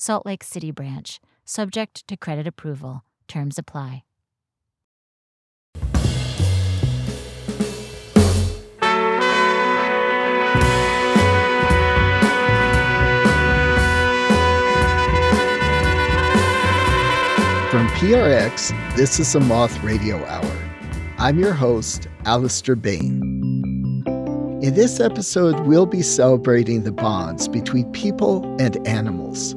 Salt Lake City branch, subject to credit approval. Terms apply. From PRX, this is a Moth Radio Hour. I'm your host, Alistair Bane. In this episode, we'll be celebrating the bonds between people and animals.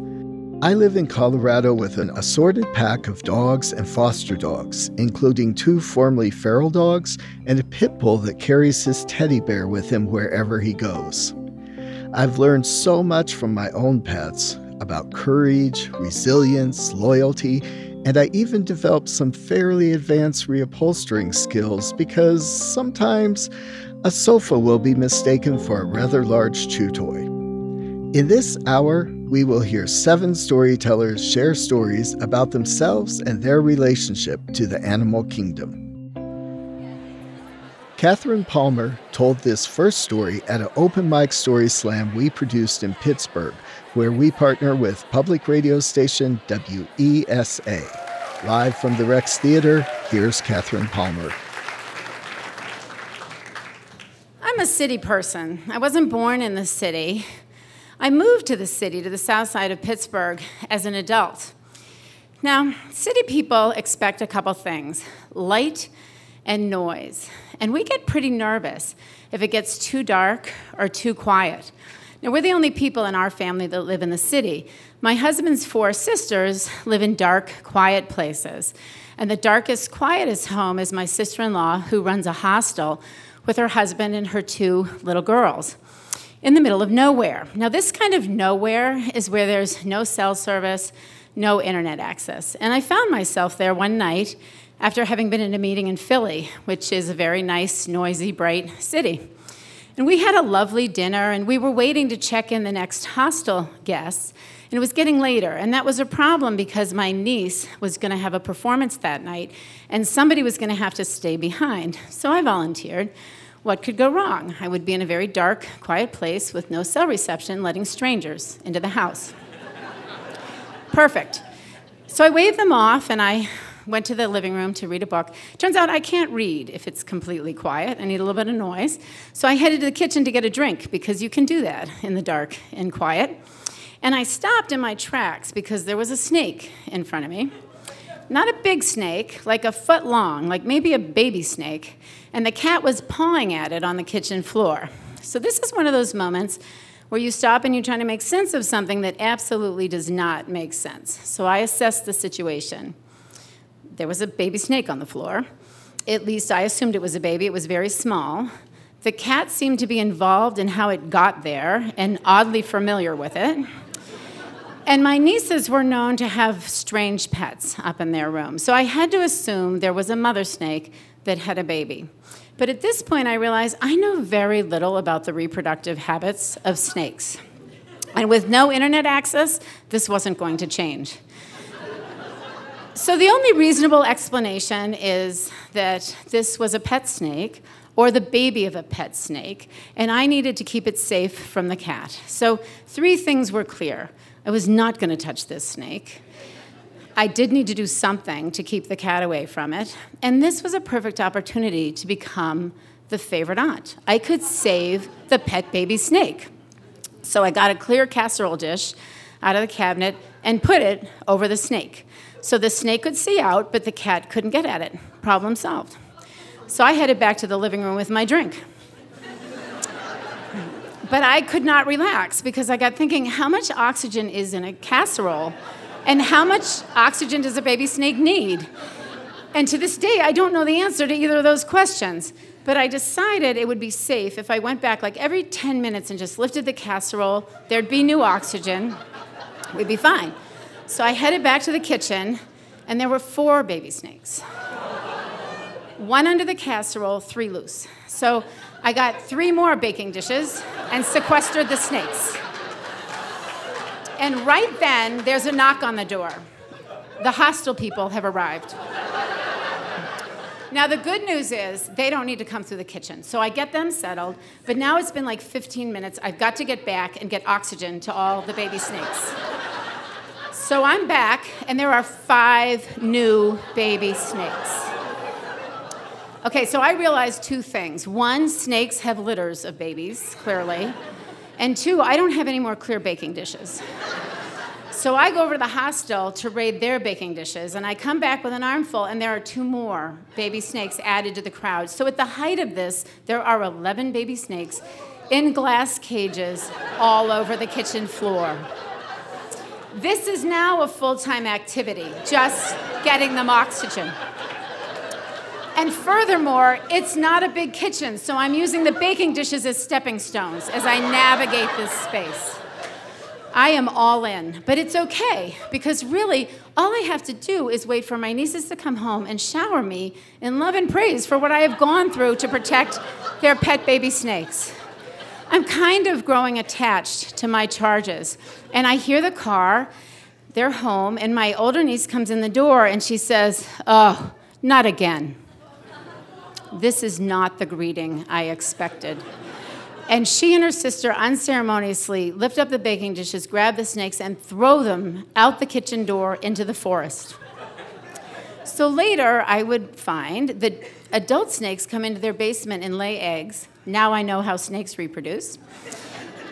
I live in Colorado with an assorted pack of dogs and foster dogs, including two formerly feral dogs and a pit bull that carries his teddy bear with him wherever he goes. I've learned so much from my own pets about courage, resilience, loyalty, and I even developed some fairly advanced reupholstering skills because sometimes a sofa will be mistaken for a rather large chew toy. In this hour, we will hear seven storytellers share stories about themselves and their relationship to the animal kingdom. Catherine Palmer told this first story at an open mic story slam we produced in Pittsburgh, where we partner with public radio station WESA. Live from the Rex Theater, here's Catherine Palmer. I'm a city person. I wasn't born in the city. I moved to the city, to the south side of Pittsburgh, as an adult. Now, city people expect a couple things light and noise. And we get pretty nervous if it gets too dark or too quiet. Now, we're the only people in our family that live in the city. My husband's four sisters live in dark, quiet places. And the darkest, quietest home is my sister in law, who runs a hostel with her husband and her two little girls in the middle of nowhere. Now, this kind of nowhere is where there's no cell service, no internet access. And I found myself there one night after having been in a meeting in Philly, which is a very nice, noisy, bright city. And we had a lovely dinner, and we were waiting to check in the next hostel guests. And it was getting later, and that was a problem because my niece was going to have a performance that night, and somebody was going to have to stay behind. So I volunteered. What could go wrong? I would be in a very dark, quiet place with no cell reception, letting strangers into the house. Perfect. So I waved them off and I went to the living room to read a book. Turns out I can't read if it's completely quiet. I need a little bit of noise. So I headed to the kitchen to get a drink because you can do that in the dark and quiet. And I stopped in my tracks because there was a snake in front of me. Not a big snake, like a foot long, like maybe a baby snake and the cat was pawing at it on the kitchen floor. So, this is one of those moments where you stop and you're trying to make sense of something that absolutely does not make sense. So, I assessed the situation. There was a baby snake on the floor. At least I assumed it was a baby, it was very small. The cat seemed to be involved in how it got there and oddly familiar with it. And my nieces were known to have strange pets up in their room. So I had to assume there was a mother snake that had a baby. But at this point, I realized I know very little about the reproductive habits of snakes. And with no internet access, this wasn't going to change. so the only reasonable explanation is that this was a pet snake or the baby of a pet snake, and I needed to keep it safe from the cat. So three things were clear. I was not going to touch this snake. I did need to do something to keep the cat away from it. And this was a perfect opportunity to become the favorite aunt. I could save the pet baby snake. So I got a clear casserole dish out of the cabinet and put it over the snake. So the snake could see out, but the cat couldn't get at it. Problem solved. So I headed back to the living room with my drink. But I could not relax because I got thinking how much oxygen is in a casserole and how much oxygen does a baby snake need? And to this day, I don't know the answer to either of those questions. But I decided it would be safe if I went back like every 10 minutes and just lifted the casserole. There'd be new oxygen. We'd be fine. So I headed back to the kitchen, and there were four baby snakes. One under the casserole, three loose. So I got three more baking dishes and sequestered the snakes. And right then, there's a knock on the door. The hostel people have arrived. Now, the good news is they don't need to come through the kitchen. So I get them settled, but now it's been like 15 minutes. I've got to get back and get oxygen to all the baby snakes. So I'm back, and there are five new baby snakes. Okay, so I realized two things. One, snakes have litters of babies, clearly. And two, I don't have any more clear baking dishes. So I go over to the hostel to raid their baking dishes, and I come back with an armful, and there are two more baby snakes added to the crowd. So at the height of this, there are 11 baby snakes in glass cages all over the kitchen floor. This is now a full time activity, just getting them oxygen. And furthermore, it's not a big kitchen, so I'm using the baking dishes as stepping stones as I navigate this space. I am all in. But it's okay because really, all I have to do is wait for my nieces to come home and shower me in love and praise for what I have gone through to protect their pet baby snakes. I'm kind of growing attached to my charges. And I hear the car, they're home, and my older niece comes in the door and she says, Oh, not again. This is not the greeting I expected. And she and her sister unceremoniously lift up the baking dishes, grab the snakes, and throw them out the kitchen door into the forest. So later, I would find that adult snakes come into their basement and lay eggs. Now I know how snakes reproduce.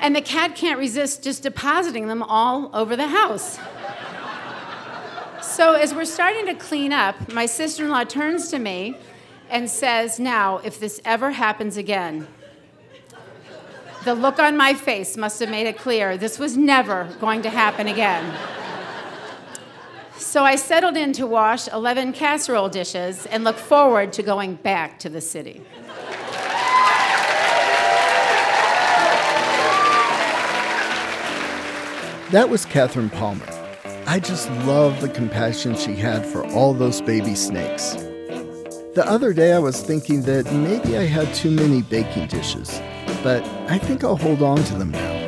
And the cat can't resist just depositing them all over the house. So, as we're starting to clean up, my sister in law turns to me and says, Now, if this ever happens again, the look on my face must have made it clear this was never going to happen again. So I settled in to wash 11 casserole dishes and look forward to going back to the city. That was Catherine Palmer. I just love the compassion she had for all those baby snakes. The other day I was thinking that maybe I had too many baking dishes but I think I'll hold on to them now.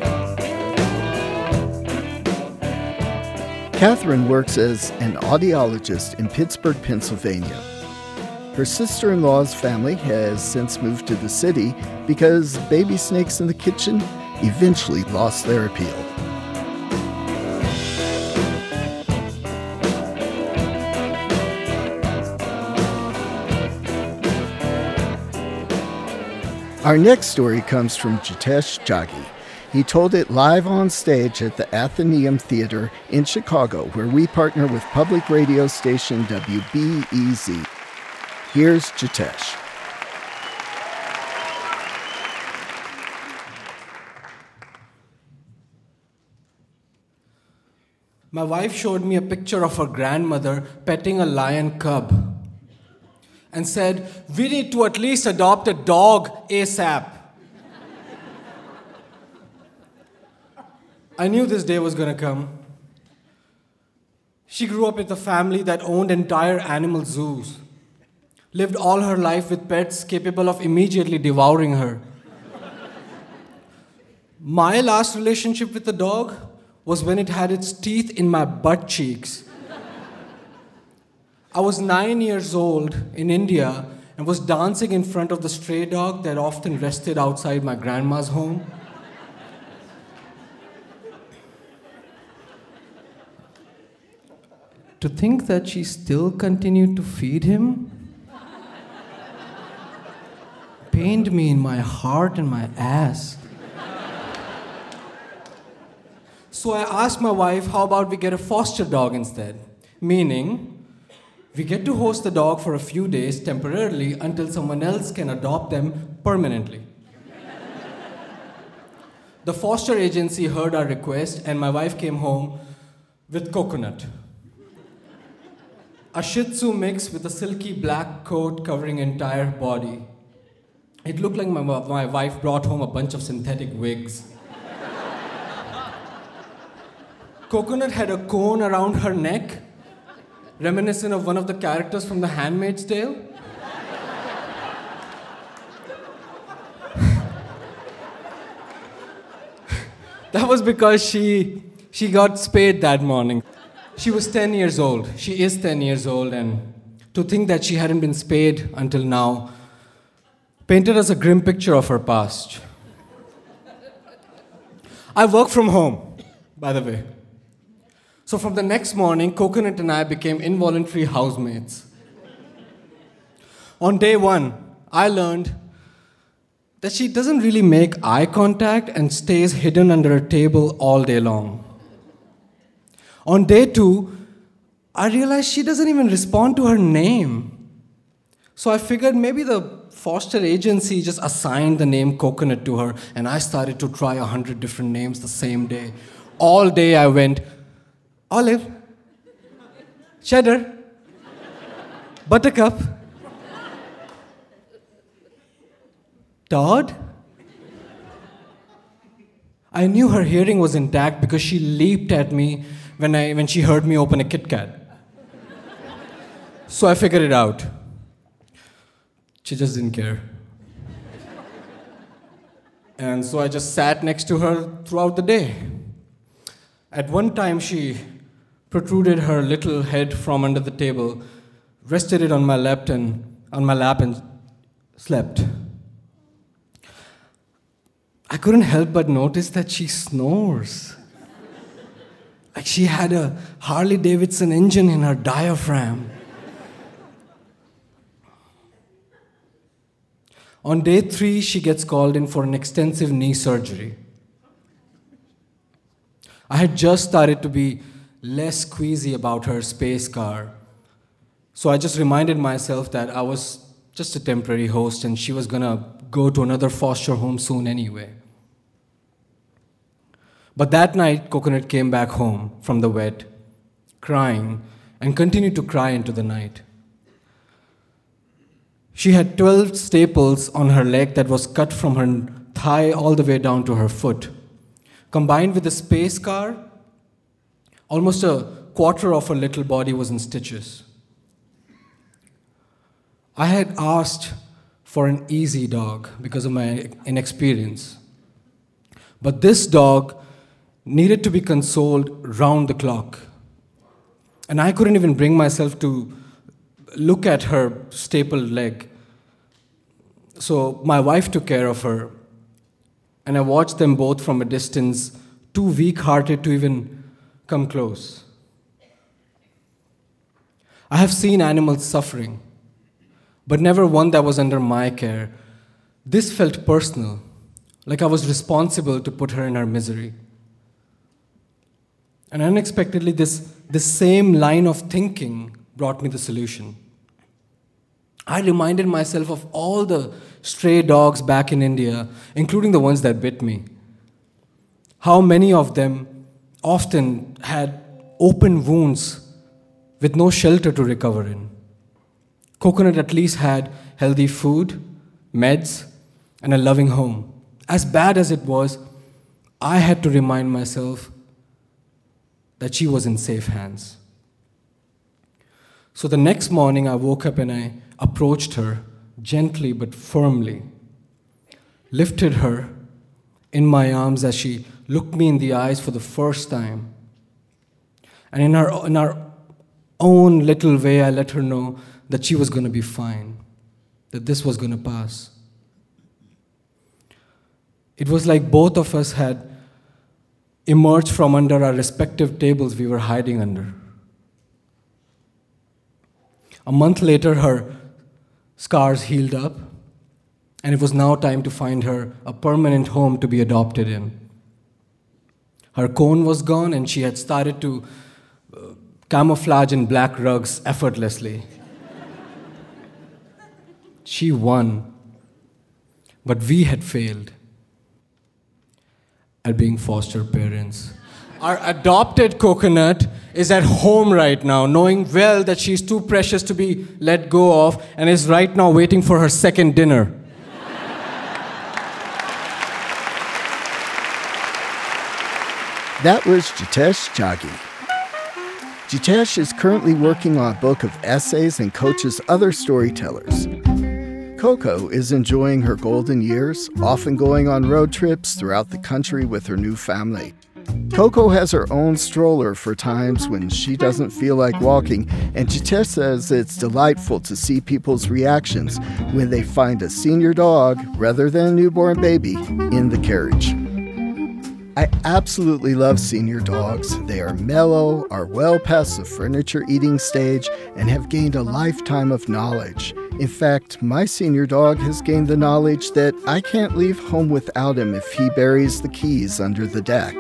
Catherine works as an audiologist in Pittsburgh, Pennsylvania. Her sister in law's family has since moved to the city because baby snakes in the kitchen eventually lost their appeal. Our next story comes from Jitesh Jaggi. He told it live on stage at the Athenaeum Theater in Chicago, where we partner with public radio station WBEZ. Here's Jitesh. My wife showed me a picture of her grandmother petting a lion cub and said, We need to at least adopt a dog ASAP. I knew this day was going to come. She grew up with a family that owned entire animal zoos, lived all her life with pets capable of immediately devouring her. My last relationship with the dog was when it had its teeth in my butt cheeks. I was nine years old in India and was dancing in front of the stray dog that often rested outside my grandma's home. to think that she still continued to feed him pained me in my heart and my ass. So I asked my wife, how about we get a foster dog instead? meaning we get to host the dog for a few days temporarily until someone else can adopt them permanently. the foster agency heard our request, and my wife came home with coconut. A Shih Tzu mix with a silky black coat covering entire body. It looked like my, my wife brought home a bunch of synthetic wigs. Coconut had a cone around her neck, reminiscent of one of the characters from The Handmaid's Tale. that was because she, she got spayed that morning. She was 10 years old. She is 10 years old, and to think that she hadn't been spayed until now painted us a grim picture of her past. I work from home, by the way. So from the next morning, Coconut and I became involuntary housemates. On day one, I learned that she doesn't really make eye contact and stays hidden under a table all day long. On day two, I realized she doesn't even respond to her name. So I figured maybe the foster agency just assigned the name Coconut to her, and I started to try a hundred different names the same day. All day I went, Olive, Cheddar, Buttercup, Todd. I knew her hearing was intact because she leaped at me when, I, when she heard me open a Kit Kat. So I figured it out. She just didn't care. and so I just sat next to her throughout the day. At one time, she protruded her little head from under the table, rested it on my lap and on my lap and slept. I couldn't help but notice that she snores. Like she had a Harley Davidson engine in her diaphragm. On day three, she gets called in for an extensive knee surgery. I had just started to be less queasy about her spay scar. So I just reminded myself that I was just a temporary host and she was gonna go to another foster home soon anyway. But that night, Coconut came back home from the vet, crying, and continued to cry into the night. She had 12 staples on her leg that was cut from her thigh all the way down to her foot. Combined with the spay scar, almost a quarter of her little body was in stitches. I had asked for an easy dog because of my inexperience. But this dog needed to be consoled round the clock. And I couldn't even bring myself to look at her stapled leg. So my wife took care of her, and I watched them both from a distance, too weak hearted to even come close. I have seen animals suffering, but never one that was under my care. This felt personal, like I was responsible to put her in her misery. And unexpectedly, this, this same line of thinking brought me the solution. I reminded myself of all the stray dogs back in India, including the ones that bit me. How many of them often had open wounds with no shelter to recover in. Coconut at least had healthy food, meds, and a loving home. As bad as it was, I had to remind myself that she was in safe hands. So the next morning, I woke up and I approached her gently but firmly, lifted her in my arms as she looked me in the eyes for the first time. And in our, in our own little way, I let her know that she was going to be fine, that this was going to pass. It was like both of us had emerged from under our respective tables we were hiding under. A month later, her scars healed up, and it was now time to find her a permanent home to be adopted in. Her cone was gone, and she had started to uh, camouflage in black rugs effortlessly. She won, but we had failed at being foster parents. Our adopted coconut is at home right now, knowing well that she's too precious to be let go of and is right now waiting for her second dinner. That was Jitesh Jaggi. Jitesh is currently working on a book of essays and coaches other storytellers. Coco is enjoying her golden years, often going on road trips throughout the country with her new family. Coco has her own stroller for times when she doesn't feel like walking, and Jitesh says it's delightful to see people's reactions when they find a senior dog rather than a newborn baby in the carriage. I absolutely love senior dogs. They are mellow, are well past the furniture eating stage, and have gained a lifetime of knowledge. In fact, my senior dog has gained the knowledge that I can't leave home without him if he buries the keys under the deck.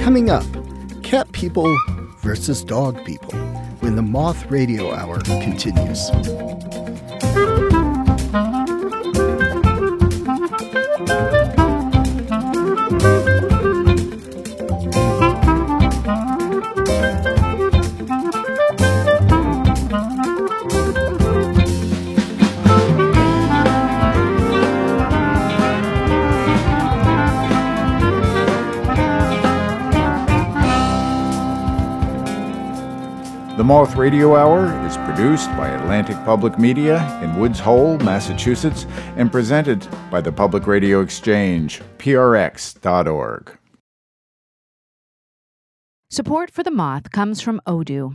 Coming up, cat people versus dog people when the Moth Radio Hour continues. Moth Radio Hour is produced by Atlantic Public Media in Woods Hole, Massachusetts, and presented by the Public Radio Exchange, prx.org. Support for the Moth comes from Odoo.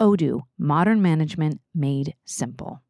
Odoo, modern management made simple.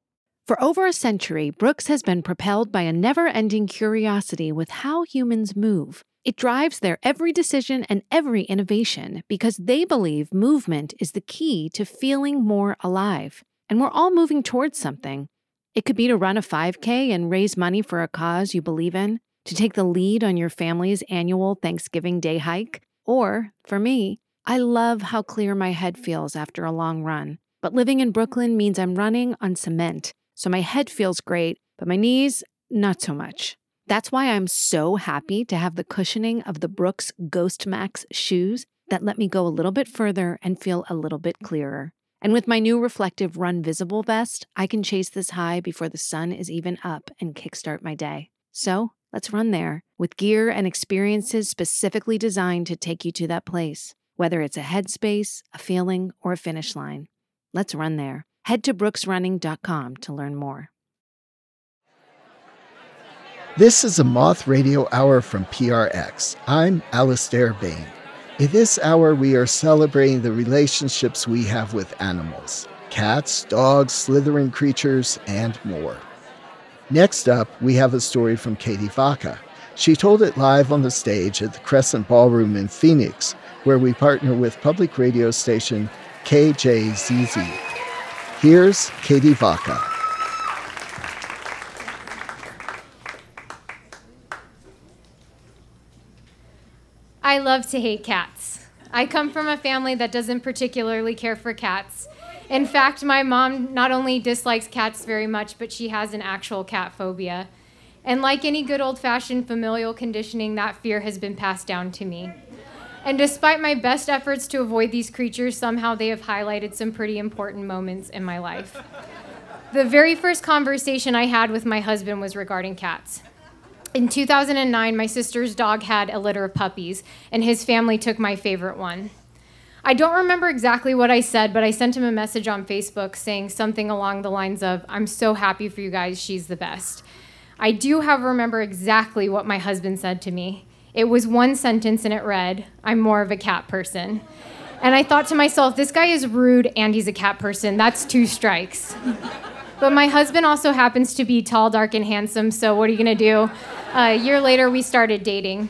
For over a century, Brooks has been propelled by a never ending curiosity with how humans move. It drives their every decision and every innovation because they believe movement is the key to feeling more alive. And we're all moving towards something. It could be to run a 5K and raise money for a cause you believe in, to take the lead on your family's annual Thanksgiving Day hike, or, for me, I love how clear my head feels after a long run. But living in Brooklyn means I'm running on cement, so my head feels great, but my knees, not so much. That's why I'm so happy to have the cushioning of the Brooks Ghost Max shoes that let me go a little bit further and feel a little bit clearer. And with my new reflective Run Visible vest, I can chase this high before the sun is even up and kickstart my day. So let's run there with gear and experiences specifically designed to take you to that place whether it's a headspace, a feeling, or a finish line. Let's run there. Head to brooksrunning.com to learn more. This is a Moth Radio Hour from PRX. I'm Alastair Bane. In this hour, we are celebrating the relationships we have with animals cats, dogs, slithering creatures, and more. Next up, we have a story from Katie Vaca. She told it live on the stage at the Crescent Ballroom in Phoenix where we partner with public radio station KJZZ. Here's Katie Vaca. I love to hate cats. I come from a family that doesn't particularly care for cats. In fact, my mom not only dislikes cats very much, but she has an actual cat phobia. And like any good old fashioned familial conditioning, that fear has been passed down to me. And despite my best efforts to avoid these creatures, somehow they have highlighted some pretty important moments in my life. The very first conversation I had with my husband was regarding cats. In 2009, my sister's dog had a litter of puppies, and his family took my favorite one. I don't remember exactly what I said, but I sent him a message on Facebook saying something along the lines of, I'm so happy for you guys, she's the best. I do, however, remember exactly what my husband said to me. It was one sentence and it read, I'm more of a cat person. And I thought to myself, this guy is rude and he's a cat person. That's two strikes. But my husband also happens to be tall, dark, and handsome, so what are you gonna do? Uh, a year later, we started dating.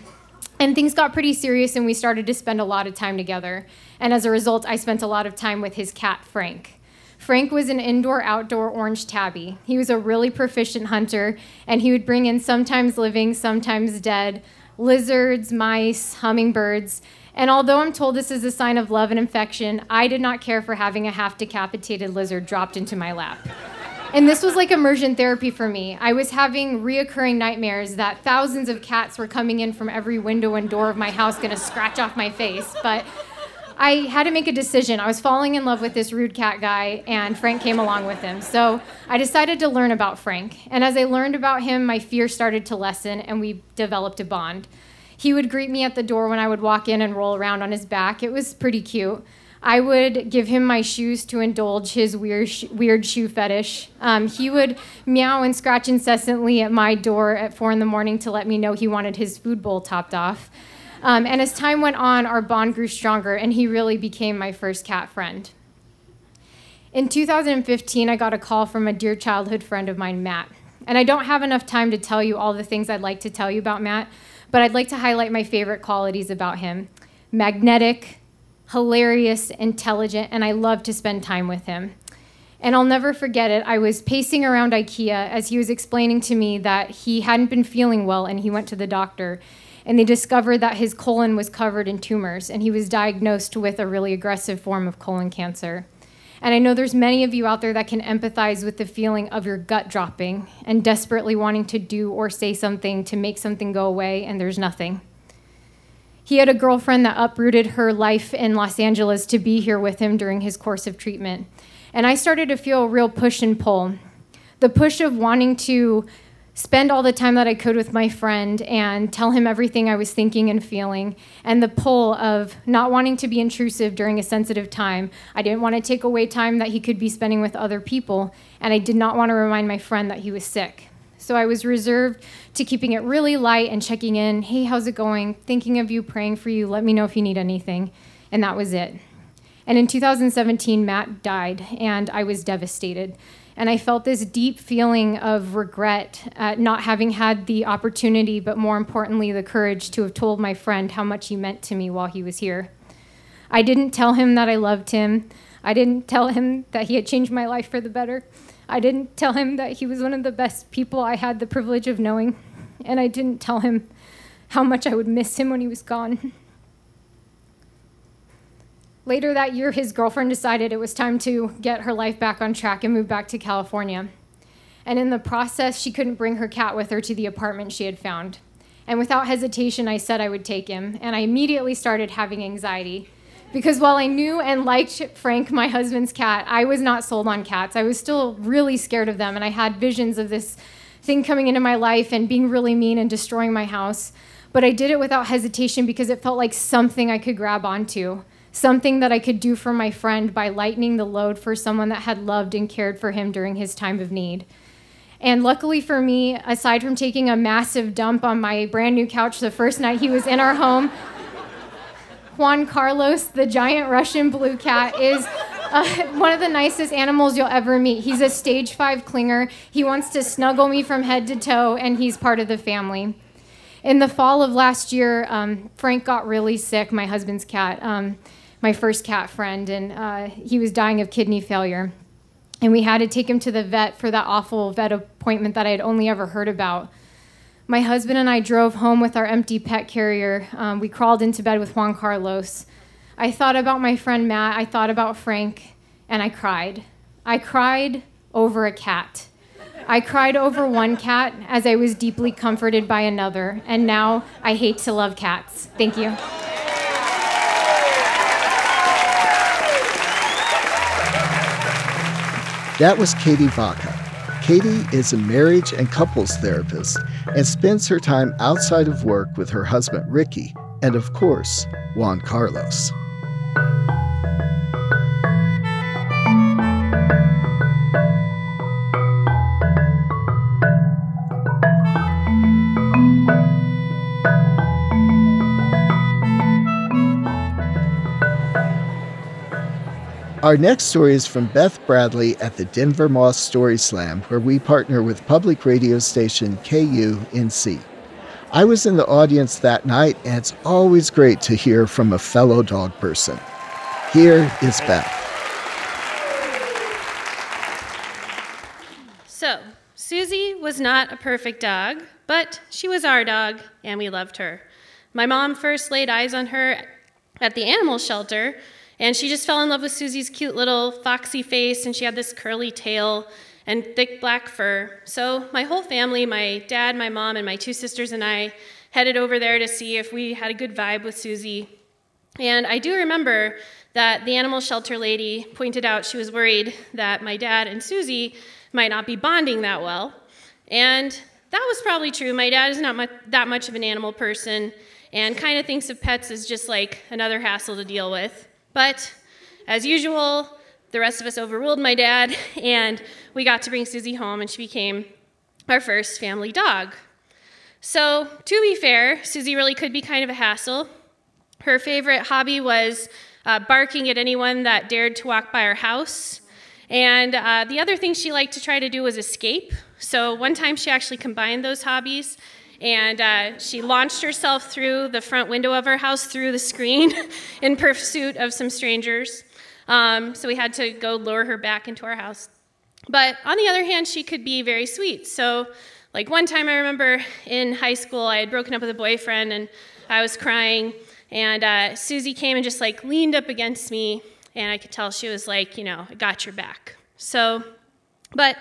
And things got pretty serious, and we started to spend a lot of time together. And as a result, I spent a lot of time with his cat, Frank. Frank was an indoor outdoor orange tabby. He was a really proficient hunter, and he would bring in sometimes living, sometimes dead lizards, mice, hummingbirds. And although I'm told this is a sign of love and affection, I did not care for having a half decapitated lizard dropped into my lap. And this was like immersion therapy for me. I was having reoccurring nightmares that thousands of cats were coming in from every window and door of my house, gonna scratch off my face. But I had to make a decision. I was falling in love with this rude cat guy, and Frank came along with him. So I decided to learn about Frank. And as I learned about him, my fear started to lessen, and we developed a bond. He would greet me at the door when I would walk in and roll around on his back. It was pretty cute. I would give him my shoes to indulge his weird, sh- weird shoe fetish. Um, he would meow and scratch incessantly at my door at four in the morning to let me know he wanted his food bowl topped off. Um, and as time went on, our bond grew stronger, and he really became my first cat friend. In 2015, I got a call from a dear childhood friend of mine, Matt. And I don't have enough time to tell you all the things I'd like to tell you about Matt, but I'd like to highlight my favorite qualities about him magnetic, hilarious, intelligent, and I love to spend time with him. And I'll never forget it. I was pacing around IKEA as he was explaining to me that he hadn't been feeling well and he went to the doctor and they discovered that his colon was covered in tumors and he was diagnosed with a really aggressive form of colon cancer. And I know there's many of you out there that can empathize with the feeling of your gut dropping and desperately wanting to do or say something to make something go away, and there's nothing. He had a girlfriend that uprooted her life in Los Angeles to be here with him during his course of treatment. And I started to feel a real push and pull. The push of wanting to spend all the time that I could with my friend and tell him everything I was thinking and feeling, and the pull of not wanting to be intrusive during a sensitive time. I didn't want to take away time that he could be spending with other people, and I did not want to remind my friend that he was sick. So I was reserved to keeping it really light and checking in. Hey, how's it going? Thinking of you, praying for you. Let me know if you need anything. And that was it. And in 2017, Matt died, and I was devastated. And I felt this deep feeling of regret at not having had the opportunity, but more importantly, the courage to have told my friend how much he meant to me while he was here. I didn't tell him that I loved him. I didn't tell him that he had changed my life for the better. I didn't tell him that he was one of the best people I had the privilege of knowing. And I didn't tell him how much I would miss him when he was gone. Later that year, his girlfriend decided it was time to get her life back on track and move back to California. And in the process, she couldn't bring her cat with her to the apartment she had found. And without hesitation, I said I would take him. And I immediately started having anxiety. Because while I knew and liked Frank, my husband's cat, I was not sold on cats. I was still really scared of them. And I had visions of this thing coming into my life and being really mean and destroying my house. But I did it without hesitation because it felt like something I could grab onto something that I could do for my friend by lightening the load for someone that had loved and cared for him during his time of need. And luckily for me, aside from taking a massive dump on my brand new couch the first night he was in our home, Juan Carlos, the giant Russian blue cat, is uh, one of the nicest animals you'll ever meet. He's a stage five clinger. He wants to snuggle me from head to toe, and he's part of the family. In the fall of last year, um, Frank got really sick, my husband's cat. Um, my first cat friend, and uh, he was dying of kidney failure. And we had to take him to the vet for that awful vet appointment that I had only ever heard about. My husband and I drove home with our empty pet carrier. Um, we crawled into bed with Juan Carlos. I thought about my friend Matt, I thought about Frank, and I cried. I cried over a cat. I cried over one cat as I was deeply comforted by another, and now I hate to love cats. Thank you. That was Katie Vaca. Katie is a marriage and couples therapist and spends her time outside of work with her husband Ricky and, of course, Juan Carlos. Our next story is from Beth Bradley at the Denver Moth Story Slam, where we partner with public radio station KUNC. I was in the audience that night, and it's always great to hear from a fellow dog person. Here is Beth. So, Susie was not a perfect dog, but she was our dog, and we loved her. My mom first laid eyes on her at the animal shelter and she just fell in love with Susie's cute little foxy face, and she had this curly tail and thick black fur. So my whole family, my dad, my mom, and my two sisters and I headed over there to see if we had a good vibe with Susie. And I do remember that the animal shelter lady pointed out she was worried that my dad and Susie might not be bonding that well. And that was probably true. My dad is not much, that much of an animal person and kind of thinks of pets as just like another hassle to deal with. But as usual, the rest of us overruled my dad, and we got to bring Susie home, and she became our first family dog. So, to be fair, Susie really could be kind of a hassle. Her favorite hobby was uh, barking at anyone that dared to walk by our house. And uh, the other thing she liked to try to do was escape. So, one time she actually combined those hobbies and uh, she launched herself through the front window of our house through the screen in pursuit of some strangers. Um, so we had to go lure her back into our house. But on the other hand, she could be very sweet. So, like one time I remember in high school, I had broken up with a boyfriend and I was crying, and uh, Susie came and just like leaned up against me, and I could tell she was like, you know, I got your back. So, but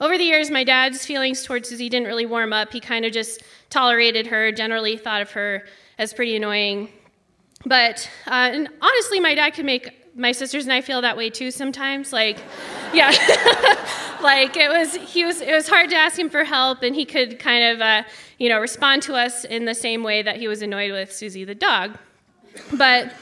over the years, my dad's feelings towards Susie didn't really warm up. He kind of just tolerated her, generally thought of her as pretty annoying. But uh, and honestly, my dad could make my sisters and I feel that way too sometimes. Like, yeah, like it was he was it was hard to ask him for help, and he could kind of uh, you know respond to us in the same way that he was annoyed with Susie the dog. But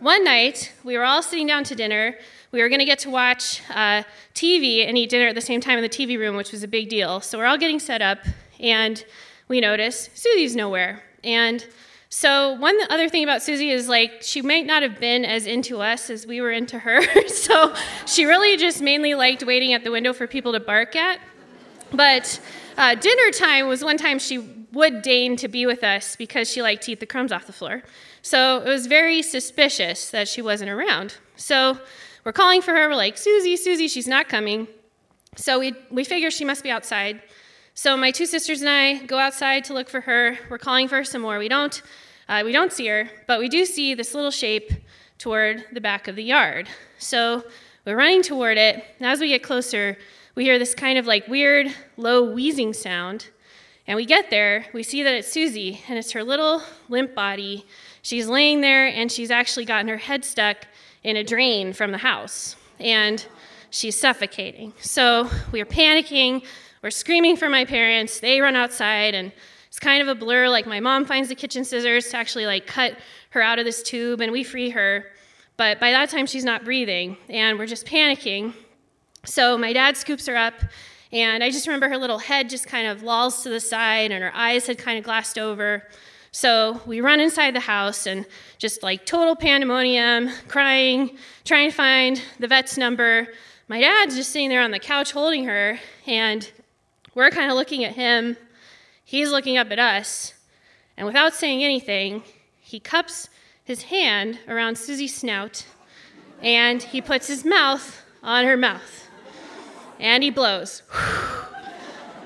one night we were all sitting down to dinner we were going to get to watch uh, TV and eat dinner at the same time in the TV room, which was a big deal. So we're all getting set up, and we notice Susie's nowhere. And so one other thing about Susie is like she might not have been as into us as we were into her. so she really just mainly liked waiting at the window for people to bark at. But uh, dinner time was one time she would deign to be with us because she liked to eat the crumbs off the floor. So it was very suspicious that she wasn't around. So we're calling for her. We're like, Susie, Susie, she's not coming. So we, we figure she must be outside. So my two sisters and I go outside to look for her. We're calling for her some more. We don't, uh, we don't see her, but we do see this little shape toward the back of the yard. So we're running toward it. And as we get closer, we hear this kind of like weird, low wheezing sound. And we get there, we see that it's Susie, and it's her little limp body. She's laying there, and she's actually gotten her head stuck in a drain from the house, and she's suffocating. So we're panicking, we're screaming for my parents. They run outside, and it's kind of a blur. Like my mom finds the kitchen scissors to actually like cut her out of this tube, and we free her. But by that time, she's not breathing, and we're just panicking. So my dad scoops her up, and I just remember her little head just kind of lolls to the side, and her eyes had kind of glassed over. So we run inside the house and just like total pandemonium, crying, trying to find the vet's number. My dad's just sitting there on the couch holding her, and we're kind of looking at him. He's looking up at us, and without saying anything, he cups his hand around Susie's snout and he puts his mouth on her mouth. And he blows.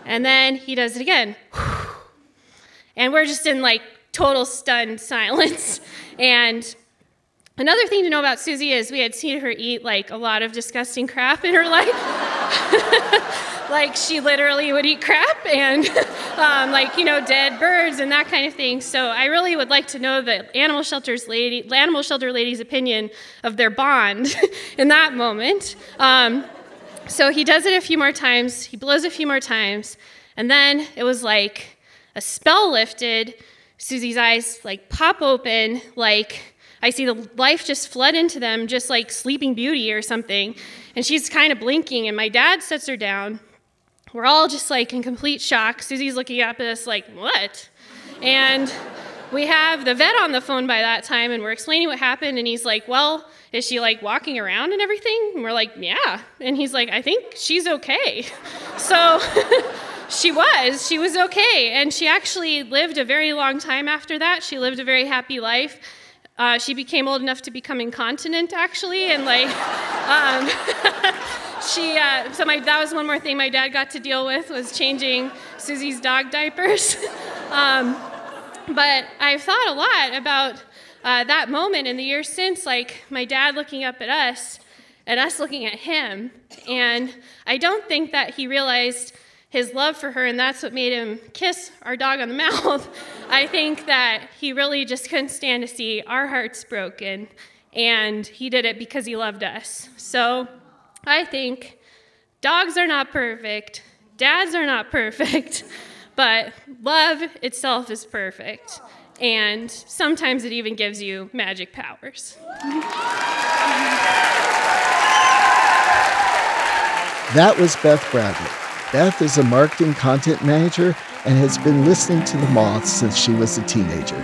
And then he does it again. And we're just in like total stunned silence. And another thing to know about Susie is we had seen her eat like a lot of disgusting crap in her life. like she literally would eat crap and um, like you know dead birds and that kind of thing. So I really would like to know the animal shelter's lady, animal shelter lady's opinion of their bond in that moment. Um, so he does it a few more times. He blows a few more times, and then it was like a spell lifted Susie's eyes like pop open, like I see the life just flood into them, just like Sleeping Beauty or something. And she's kind of blinking, and my dad sets her down. We're all just like in complete shock. Susie's looking up at us like, what? And we have the vet on the phone by that time, and we're explaining what happened, and he's like, Well, is she like walking around and everything? And we're like, Yeah. And he's like, I think she's okay. So she was. She was okay. And she actually lived a very long time after that. She lived a very happy life. Uh, she became old enough to become incontinent, actually, and like, um, she. Uh, so my that was one more thing my dad got to deal with was changing Susie's dog diapers. um, but I've thought a lot about uh, that moment in the years since, like my dad looking up at us and us looking at him, and I don't think that he realized his love for her, and that's what made him kiss our dog on the mouth. I think that he really just couldn't stand to see our hearts broken, and he did it because he loved us. So I think dogs are not perfect, dads are not perfect, but love itself is perfect. And sometimes it even gives you magic powers. That was Beth Bradley. Beth is a marketing content manager and has been listening to the Moths since she was a teenager.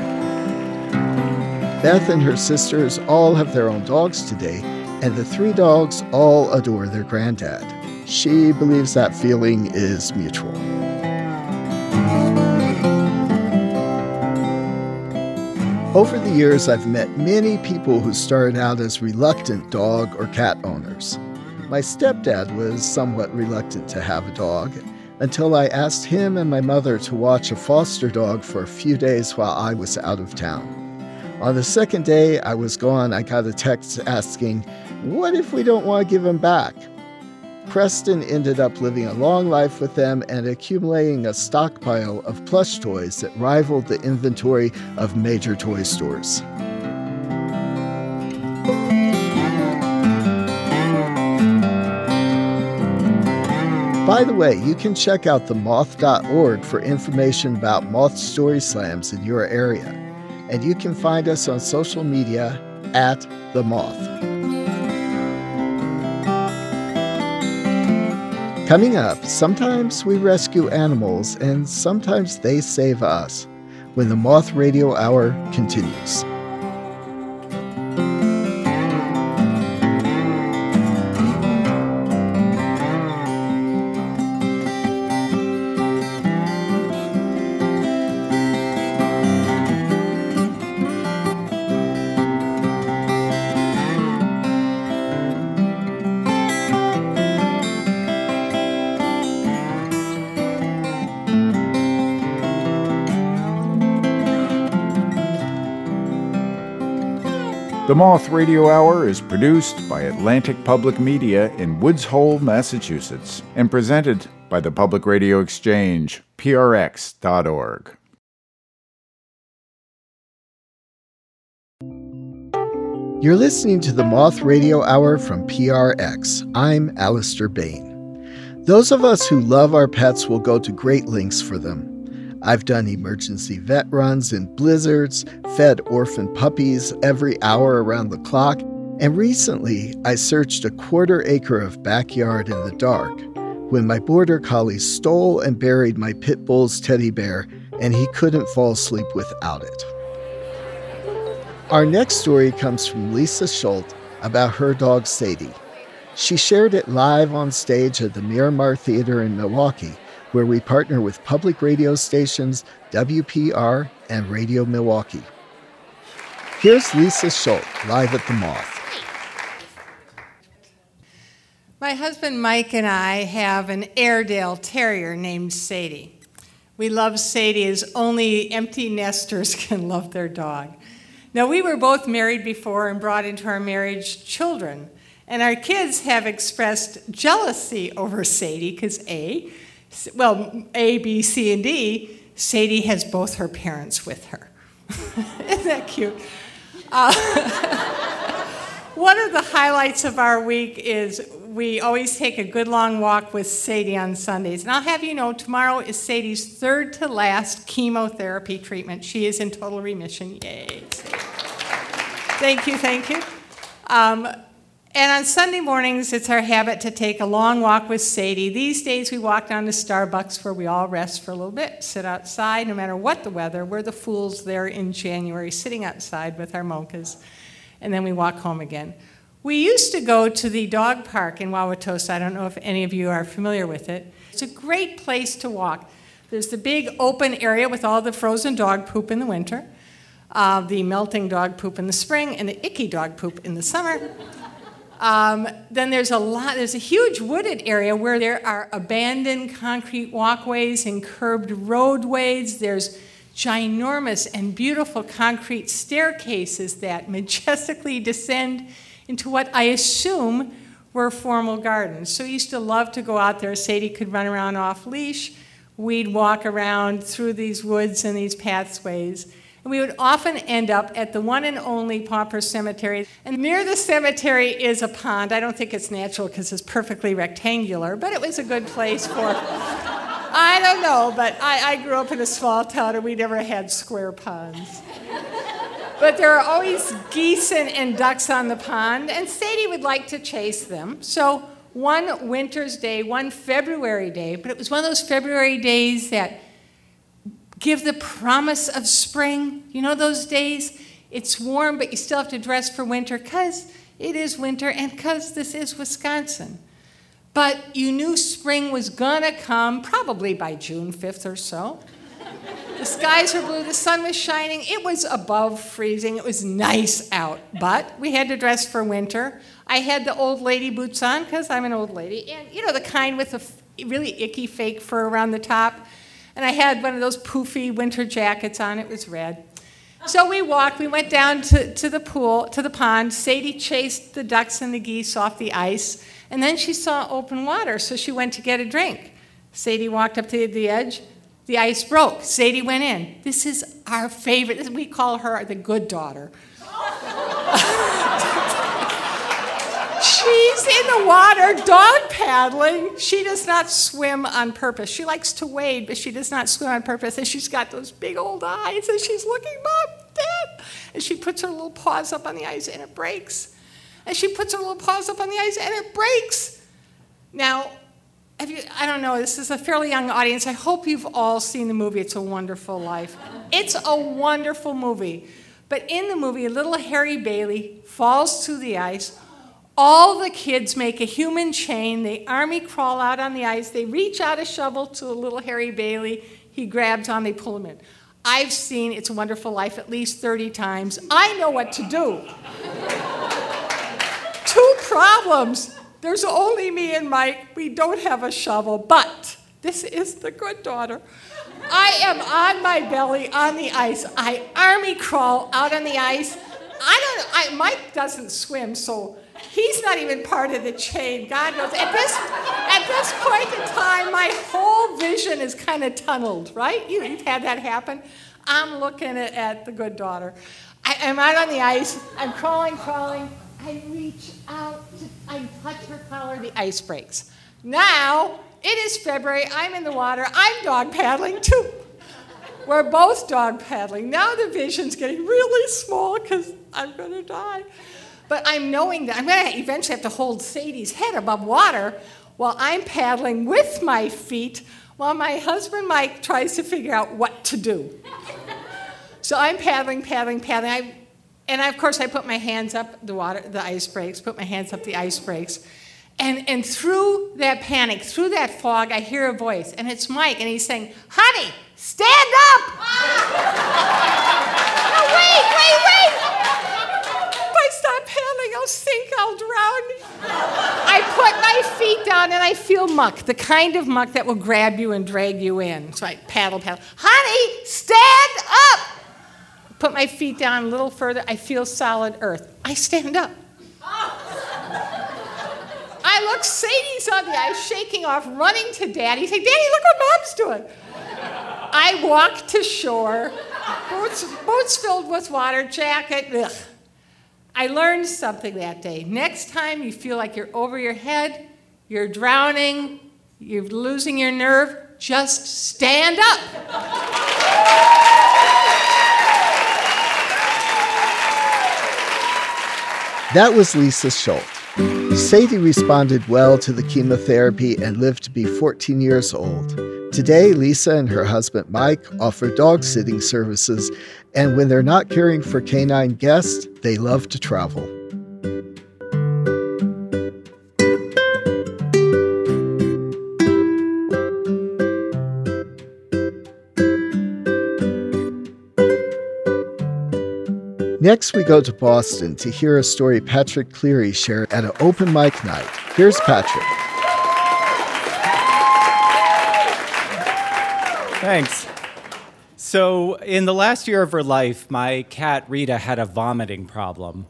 Beth and her sisters all have their own dogs today, and the three dogs all adore their granddad. She believes that feeling is mutual. Over the years, I've met many people who started out as reluctant dog or cat owners. My stepdad was somewhat reluctant to have a dog until I asked him and my mother to watch a foster dog for a few days while I was out of town. On the second day I was gone, I got a text asking, What if we don't want to give him back? Preston ended up living a long life with them and accumulating a stockpile of plush toys that rivaled the inventory of major toy stores. By the way, you can check out themoth.org for information about Moth Story Slams in your area. And you can find us on social media at The Moth. Coming up, sometimes we rescue animals and sometimes they save us when the Moth Radio Hour continues. Moth Radio Hour is produced by Atlantic Public Media in Woods Hole, Massachusetts, and presented by the Public Radio Exchange, prx.org. You're listening to the Moth Radio Hour from PRX. I'm Alistair Bane. Those of us who love our pets will go to great lengths for them. I've done emergency vet runs in blizzards, fed orphan puppies every hour around the clock, and recently I searched a quarter acre of backyard in the dark when my border collie stole and buried my pit bull's teddy bear, and he couldn't fall asleep without it. Our next story comes from Lisa Schuldt about her dog Sadie. She shared it live on stage at the Miramar Theater in Milwaukee, where we partner with public radio stations WPR and Radio Milwaukee. Here's Lisa Schuldt live at the Moth. My husband Mike and I have an Airedale Terrier named Sadie. We love Sadie as only empty nesters can love their dog. Now, we were both married before and brought into our marriage children. And our kids have expressed jealousy over Sadie because A, well, A, B, C, and D, Sadie has both her parents with her. Isn't that cute? Uh, one of the highlights of our week is we always take a good long walk with Sadie on Sundays. And I'll have you know, tomorrow is Sadie's third to last chemotherapy treatment. She is in total remission. Yay. Thank you, thank you. Um, And on Sunday mornings, it's our habit to take a long walk with Sadie. These days, we walk down to Starbucks where we all rest for a little bit, sit outside, no matter what the weather. We're the fools there in January, sitting outside with our mochas, and then we walk home again. We used to go to the dog park in Wauwatosa. I don't know if any of you are familiar with it. It's a great place to walk. There's the big open area with all the frozen dog poop in the winter, uh, the melting dog poop in the spring, and the icky dog poop in the summer. Um, then there's a lot, there's a huge wooded area where there are abandoned concrete walkways and curbed roadways. There's ginormous and beautiful concrete staircases that majestically descend into what I assume were formal gardens. So I used to love to go out there. Sadie could run around off leash. We'd walk around through these woods and these pathways. And we would often end up at the one and only Pauper Cemetery. And near the cemetery is a pond. I don't think it's natural because it's perfectly rectangular, but it was a good place for. I don't know, but I, I grew up in a small town and we never had square ponds. But there are always geese and, and ducks on the pond, and Sadie would like to chase them. So one winter's day, one February day, but it was one of those February days that give the promise of spring. You know those days? It's warm, but you still have to dress for winter because it is winter and because this is Wisconsin. But you knew spring was gonna come probably by June 5th or so. The skies were blue, the sun was shining, it was above freezing, it was nice out, but we had to dress for winter. I had the old lady boots on because I'm an old lady, and you know, the kind with the really icky fake fur around the top. And I had one of those poofy winter jackets on, it was red. So we walked, we went down to, to the pool, to the pond. Sadie chased the ducks and the geese off the ice, and then she saw open water, so she went to get a drink. Sadie walked up to the edge. The ice broke. Sadie went in. This is our favorite. We call her the good daughter. She's in the water dog paddling. She does not swim on purpose. She likes to wade, but she does not swim on purpose. And she's got those big old eyes, and she's looking, Mom, Dad. And she puts her little paws up on the ice, and it breaks. And she puts her little paws up on the ice, and it breaks. Now, you, I don't know, this is a fairly young audience. I hope you've all seen the movie It's a Wonderful Life. It's a wonderful movie. But in the movie, little Harry Bailey falls to the ice all the kids make a human chain. They army crawl out on the ice. They reach out a shovel to a little Harry Bailey. He grabs on, they pull him in. I've seen It's a Wonderful Life at least 30 times. I know what to do. Two problems. There's only me and Mike. We don't have a shovel, but this is the good daughter. I am on my belly on the ice. I army crawl out on the ice. I don't I, Mike doesn't swim, so He's not even part of the chain. God knows. At this, at this point in time, my whole vision is kind of tunneled, right? You, have had that happen. I'm looking at, at the good daughter. I, am out on the ice. I'm crawling, crawling. I reach out. To, I touch her collar. The ice breaks. Now, it is February. I'm in the water. I'm dog paddling too. We're both dog paddling. Now the vision's getting really small because I'm going to die. But I'm knowing that I'm going to eventually have to hold Sadie's head above water while I'm paddling with my feet while my husband Mike tries to figure out what to do. so I'm paddling, paddling, paddling. I, and I, of course, I put my hands up the water, the ice breaks, put my hands up the ice breaks. And, and through that panic, through that fog, I hear a voice, and it's Mike, and he's saying, Honey, stand up! no, wait, wait, wait! Stop paddling, I'll sink, I'll drown. I put my feet down and I feel muck, the kind of muck that will grab you and drag you in. So I paddle, paddle. Honey, stand up! Put my feet down a little further, I feel solid earth. I stand up. I look, Sadie's on the ice, shaking off, running to Daddy. Say, Daddy, look what Mom's doing. I walk to shore, boots, boots filled with water, jacket. Ugh. I learned something that day. Next time you feel like you're over your head, you're drowning, you're losing your nerve, just stand up. That was Lisa Schuldt. Sadie responded well to the chemotherapy and lived to be 14 years old. Today, Lisa and her husband Mike offer dog sitting services, and when they're not caring for canine guests, they love to travel. Next, we go to Boston to hear a story Patrick Cleary shared at an open mic night. Here's Patrick. Thanks. So, in the last year of her life, my cat Rita had a vomiting problem.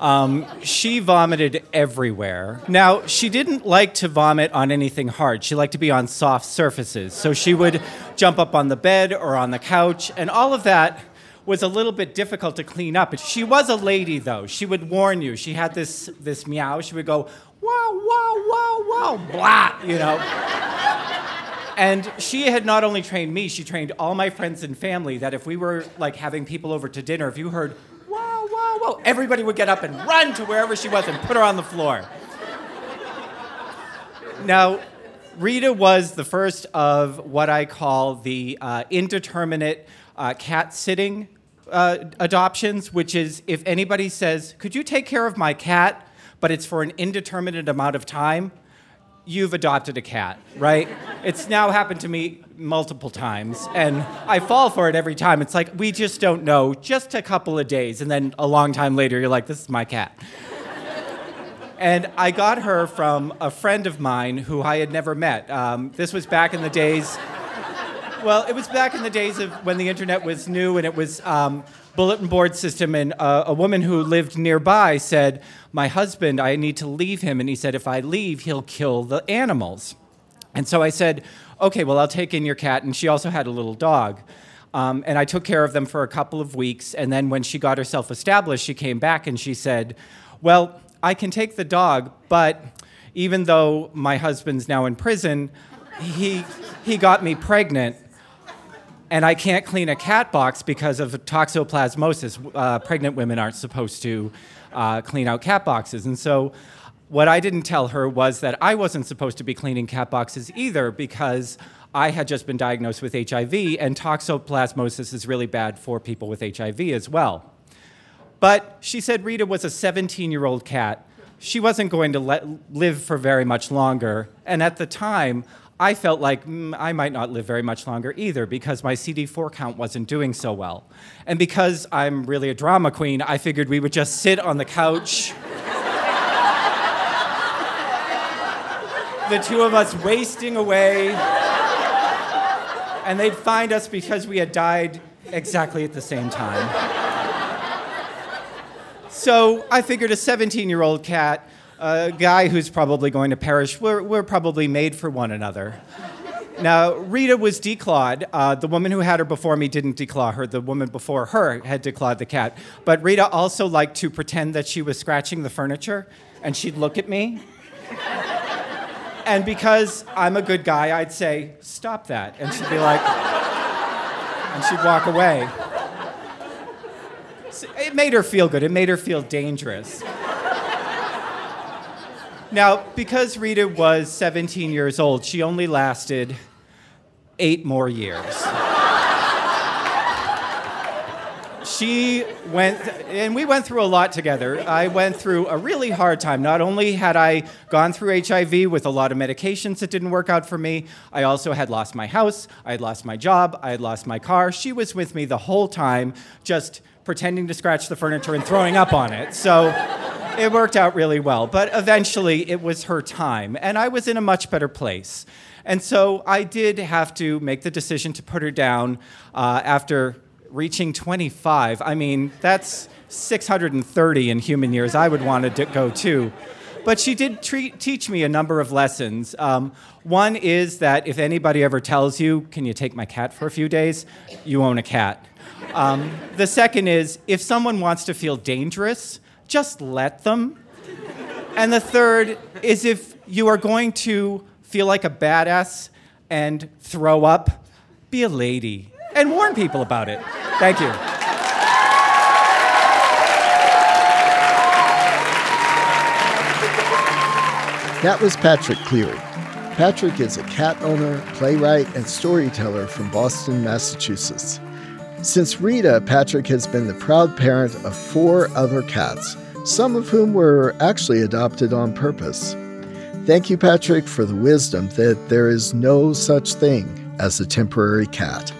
Um, she vomited everywhere. Now, she didn't like to vomit on anything hard. She liked to be on soft surfaces. So she would jump up on the bed or on the couch, and all of that was a little bit difficult to clean up. She was a lady, though. She would warn you. She had this, this meow. She would go, wow, wow, wow, wow, blah, you know. and she had not only trained me, she trained all my friends and family that if we were like having people over to dinner, if you heard, wow, wow, wow, everybody would get up and run to wherever she was and put her on the floor. Now, Rita was the first of what I call the uh, indeterminate uh, cat sitting uh, adoptions, which is if anybody says, Could you take care of my cat, but it's for an indeterminate amount of time, you've adopted a cat, right? it's now happened to me multiple times, and I fall for it every time. It's like, we just don't know, just a couple of days, and then a long time later, you're like, This is my cat. and I got her from a friend of mine who I had never met. Um, this was back in the days well, it was back in the days of when the internet was new and it was um, bulletin board system. And uh, a woman who lived nearby said, "My husband, I need to leave him." And he said, "If I leave, he'll kill the animals." And so I said, "Okay, well, I'll take in your cat." And she also had a little dog. Um, and I took care of them for a couple of weeks. And then when she got herself established, she came back and she said, Well, I can take the dog, but even though my husband's now in prison, he, he got me pregnant and I can't clean a cat box because of toxoplasmosis. Uh, pregnant women aren't supposed to uh, clean out cat boxes. And so, what I didn't tell her was that I wasn't supposed to be cleaning cat boxes either because I had just been diagnosed with HIV, and toxoplasmosis is really bad for people with HIV as well. But she said Rita was a 17 year old cat. She wasn't going to let, live for very much longer. And at the time, I felt like mm, I might not live very much longer either because my CD4 count wasn't doing so well. And because I'm really a drama queen, I figured we would just sit on the couch. the two of us wasting away. And they'd find us because we had died exactly at the same time. so I figured a 17 year old cat a guy who's probably going to perish. We're, we're probably made for one another. Now, Rita was declawed. Uh, the woman who had her before me didn't declaw her. The woman before her had declawed the cat. But Rita also liked to pretend that she was scratching the furniture, and she'd look at me. and because I'm a good guy, I'd say, Stop that. And she'd be like, and she'd walk away. It made her feel good, it made her feel dangerous. Now, because Rita was 17 years old, she only lasted eight more years. she went, and we went through a lot together. I went through a really hard time. Not only had I gone through HIV with a lot of medications that didn't work out for me, I also had lost my house, I had lost my job, I had lost my car. She was with me the whole time, just pretending to scratch the furniture and throwing up on it. So it worked out really well. But eventually, it was her time, and I was in a much better place. And so I did have to make the decision to put her down uh, after reaching 25. I mean, that's 630 in human years. I would want to go too. But she did treat, teach me a number of lessons. Um, one is that if anybody ever tells you, Can you take my cat for a few days? you own a cat. Um, the second is if someone wants to feel dangerous, just let them. And the third is if you are going to feel like a badass and throw up, be a lady and warn people about it. Thank you. That was Patrick Cleary. Patrick is a cat owner, playwright, and storyteller from Boston, Massachusetts. Since Rita, Patrick has been the proud parent of four other cats, some of whom were actually adopted on purpose. Thank you, Patrick, for the wisdom that there is no such thing as a temporary cat.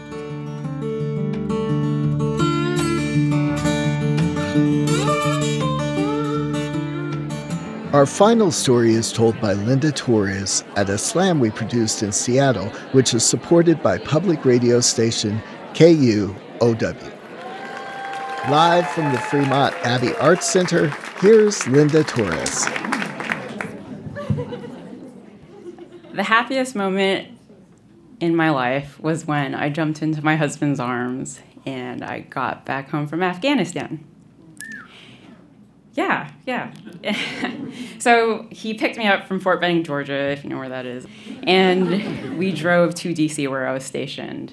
Our final story is told by Linda Torres at a slam we produced in Seattle, which is supported by public radio station KUOW. Live from the Fremont Abbey Arts Center, here's Linda Torres. The happiest moment in my life was when I jumped into my husband's arms and I got back home from Afghanistan. Yeah, yeah. so he picked me up from Fort Benning, Georgia, if you know where that is. And we drove to DC where I was stationed.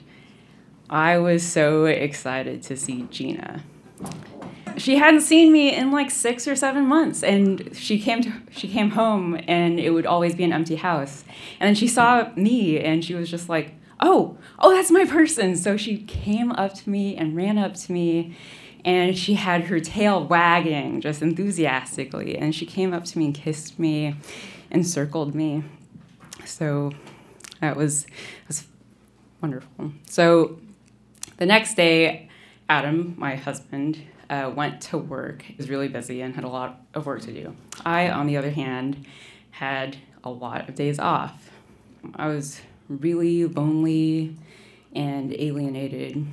I was so excited to see Gina. She hadn't seen me in like six or seven months, and she came to, she came home, and it would always be an empty house. And then she saw me, and she was just like, "Oh, oh, that's my person!" So she came up to me and ran up to me, and she had her tail wagging just enthusiastically and she came up to me and kissed me and circled me so that was, was wonderful so the next day adam my husband uh, went to work. He was really busy and had a lot of work to do. I on the other hand had a lot of days off. I was really lonely and alienated.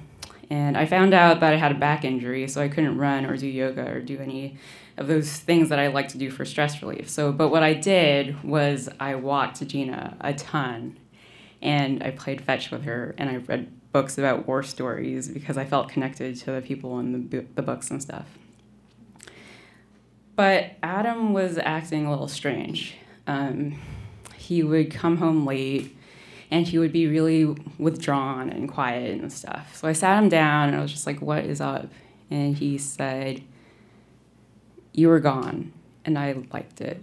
And I found out that I had a back injury, so I couldn't run or do yoga or do any of those things that I like to do for stress relief. So, but what I did was I walked Gina a ton, and I played fetch with her, and I read books about war stories because I felt connected to the people in the, the books and stuff. But Adam was acting a little strange. Um, he would come home late and he would be really withdrawn and quiet and stuff. So I sat him down and I was just like, What is up? And he said, You were gone, and I liked it.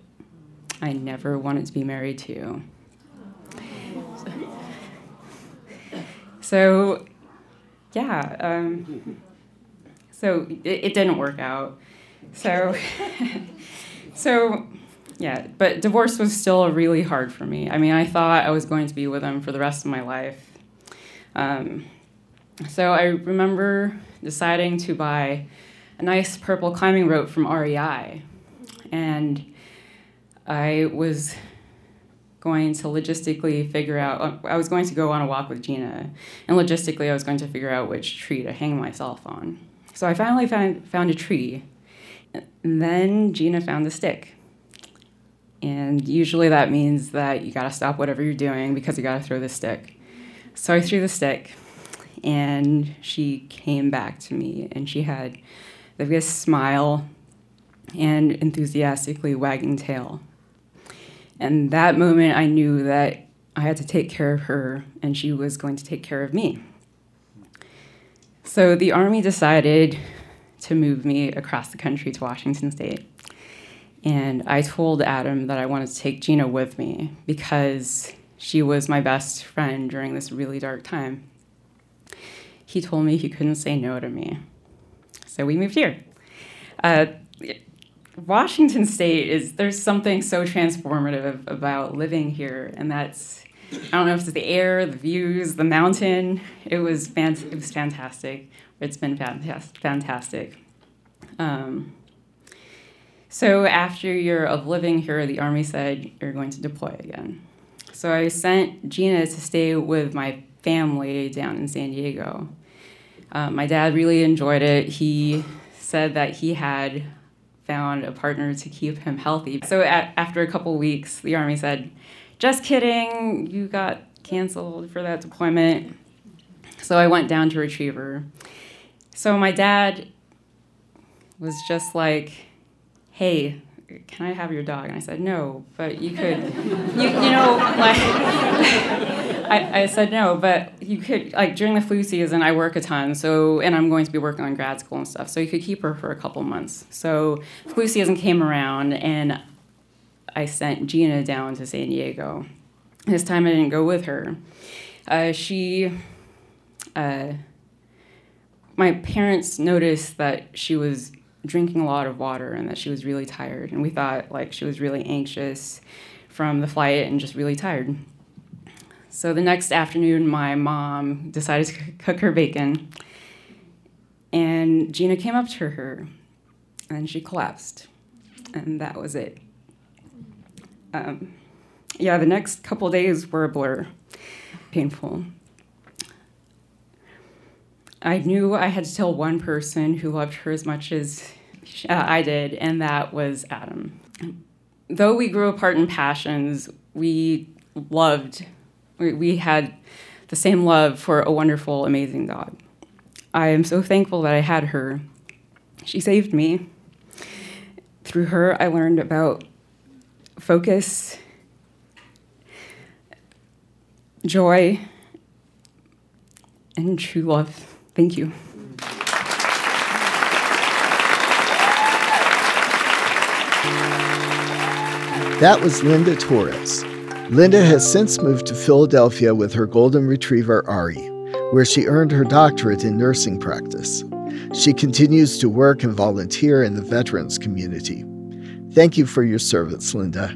I never wanted to be married to you. So, yeah, um, so it, it didn't work out. So, so yeah, but divorce was still really hard for me. I mean, I thought I was going to be with him for the rest of my life. Um, so I remember deciding to buy a nice purple climbing rope from REI. And I was going to logistically figure out, uh, I was going to go on a walk with Gina. And logistically, I was going to figure out which tree to hang myself on. So I finally found, found a tree. And then Gina found the stick. And usually that means that you gotta stop whatever you're doing because you gotta throw the stick. So I threw the stick, and she came back to me, and she had the biggest smile and enthusiastically wagging tail. And that moment, I knew that I had to take care of her, and she was going to take care of me. So the Army decided to move me across the country to Washington State. And I told Adam that I wanted to take Gina with me because she was my best friend during this really dark time. He told me he couldn't say no to me. So we moved here. Uh, Washington State is, there's something so transformative about living here, and that's, I don't know if it's the air, the views, the mountain. It was, fant- it was fantastic. It's been fantastic. Um, so after a year of living here, the Army said, You're going to deploy again. So I sent Gina to stay with my family down in San Diego. Um, my dad really enjoyed it. He said that he had found a partner to keep him healthy. So at, after a couple weeks, the Army said, Just kidding, you got canceled for that deployment. So I went down to Retriever. So my dad was just like, hey, can I have your dog? And I said, no, but you could, you, you know, like, I, I said, no, but you could, like, during the flu season, I work a ton, so, and I'm going to be working on grad school and stuff, so you could keep her for a couple months. So, flu season came around, and I sent Gina down to San Diego. This time I didn't go with her. Uh, she, uh, my parents noticed that she was drinking a lot of water and that she was really tired. And we thought like she was really anxious from the flight and just really tired. So the next afternoon, my mom decided to cook her bacon. And Gina came up to her and she collapsed. And that was it. Um, yeah, the next couple days were a blur, painful. I knew I had to tell one person who loved her as much as uh, I did, and that was Adam. Though we grew apart in passions, we loved, we had the same love for a wonderful, amazing God. I am so thankful that I had her. She saved me. Through her, I learned about focus, joy, and true love. Thank you. That was Linda Torres. Linda has since moved to Philadelphia with her golden retriever Ari, where she earned her doctorate in nursing practice. She continues to work and volunteer in the veterans community. Thank you for your service, Linda.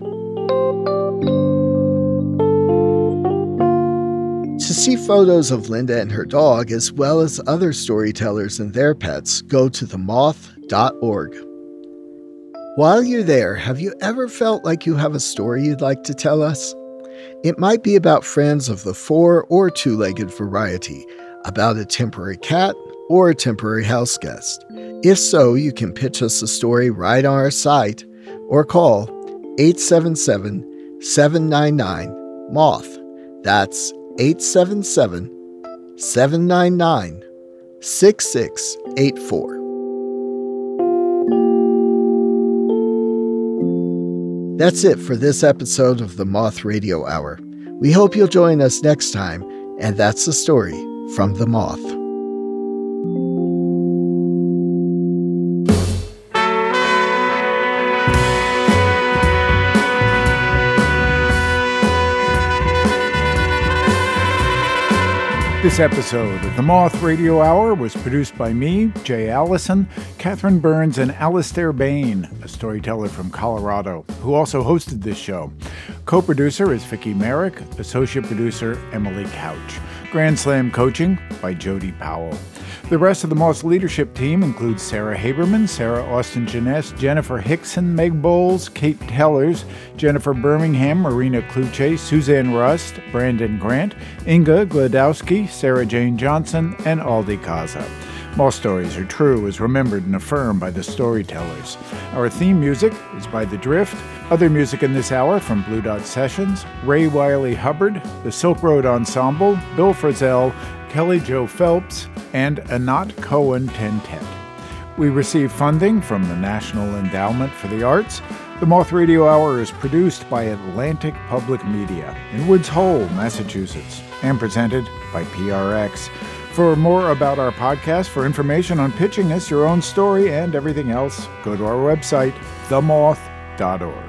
To see photos of Linda and her dog, as well as other storytellers and their pets, go to themoth.org. While you're there, have you ever felt like you have a story you'd like to tell us? It might be about friends of the four or two legged variety, about a temporary cat, or a temporary house guest. If so, you can pitch us a story right on our site or call 877 799 MOTH. That's 877 799 6684. That's it for this episode of the Moth Radio Hour. We hope you'll join us next time, and that's the story from the Moth. This episode of the Moth Radio Hour was produced by me, Jay Allison, Catherine Burns, and Alastair Bane, a storyteller from Colorado, who also hosted this show. Co producer is Vicki Merrick, associate producer Emily Couch. Grand Slam coaching by Jody Powell. The rest of the Moth leadership team includes Sarah Haberman, Sarah Austin Jenness, Jennifer Hixson, Meg Bowles, Kate Tellers, Jennifer Birmingham, Marina Klutse, Suzanne Rust, Brandon Grant, Inga Glodowski, Sarah Jane Johnson, and Aldi Kaza. Moth stories are true as remembered and affirmed by the storytellers. Our theme music is by The Drift. Other music in this hour from Blue Dot Sessions, Ray Wylie Hubbard, the Silk Road Ensemble, Bill Frisell, Kelly Joe Phelps, and Anat Cohen Tentet. We receive funding from the National Endowment for the Arts. The Moth Radio Hour is produced by Atlantic Public Media in Woods Hole, Massachusetts, and presented by PRX. For more about our podcast, for information on pitching us your own story and everything else, go to our website, themoth.org.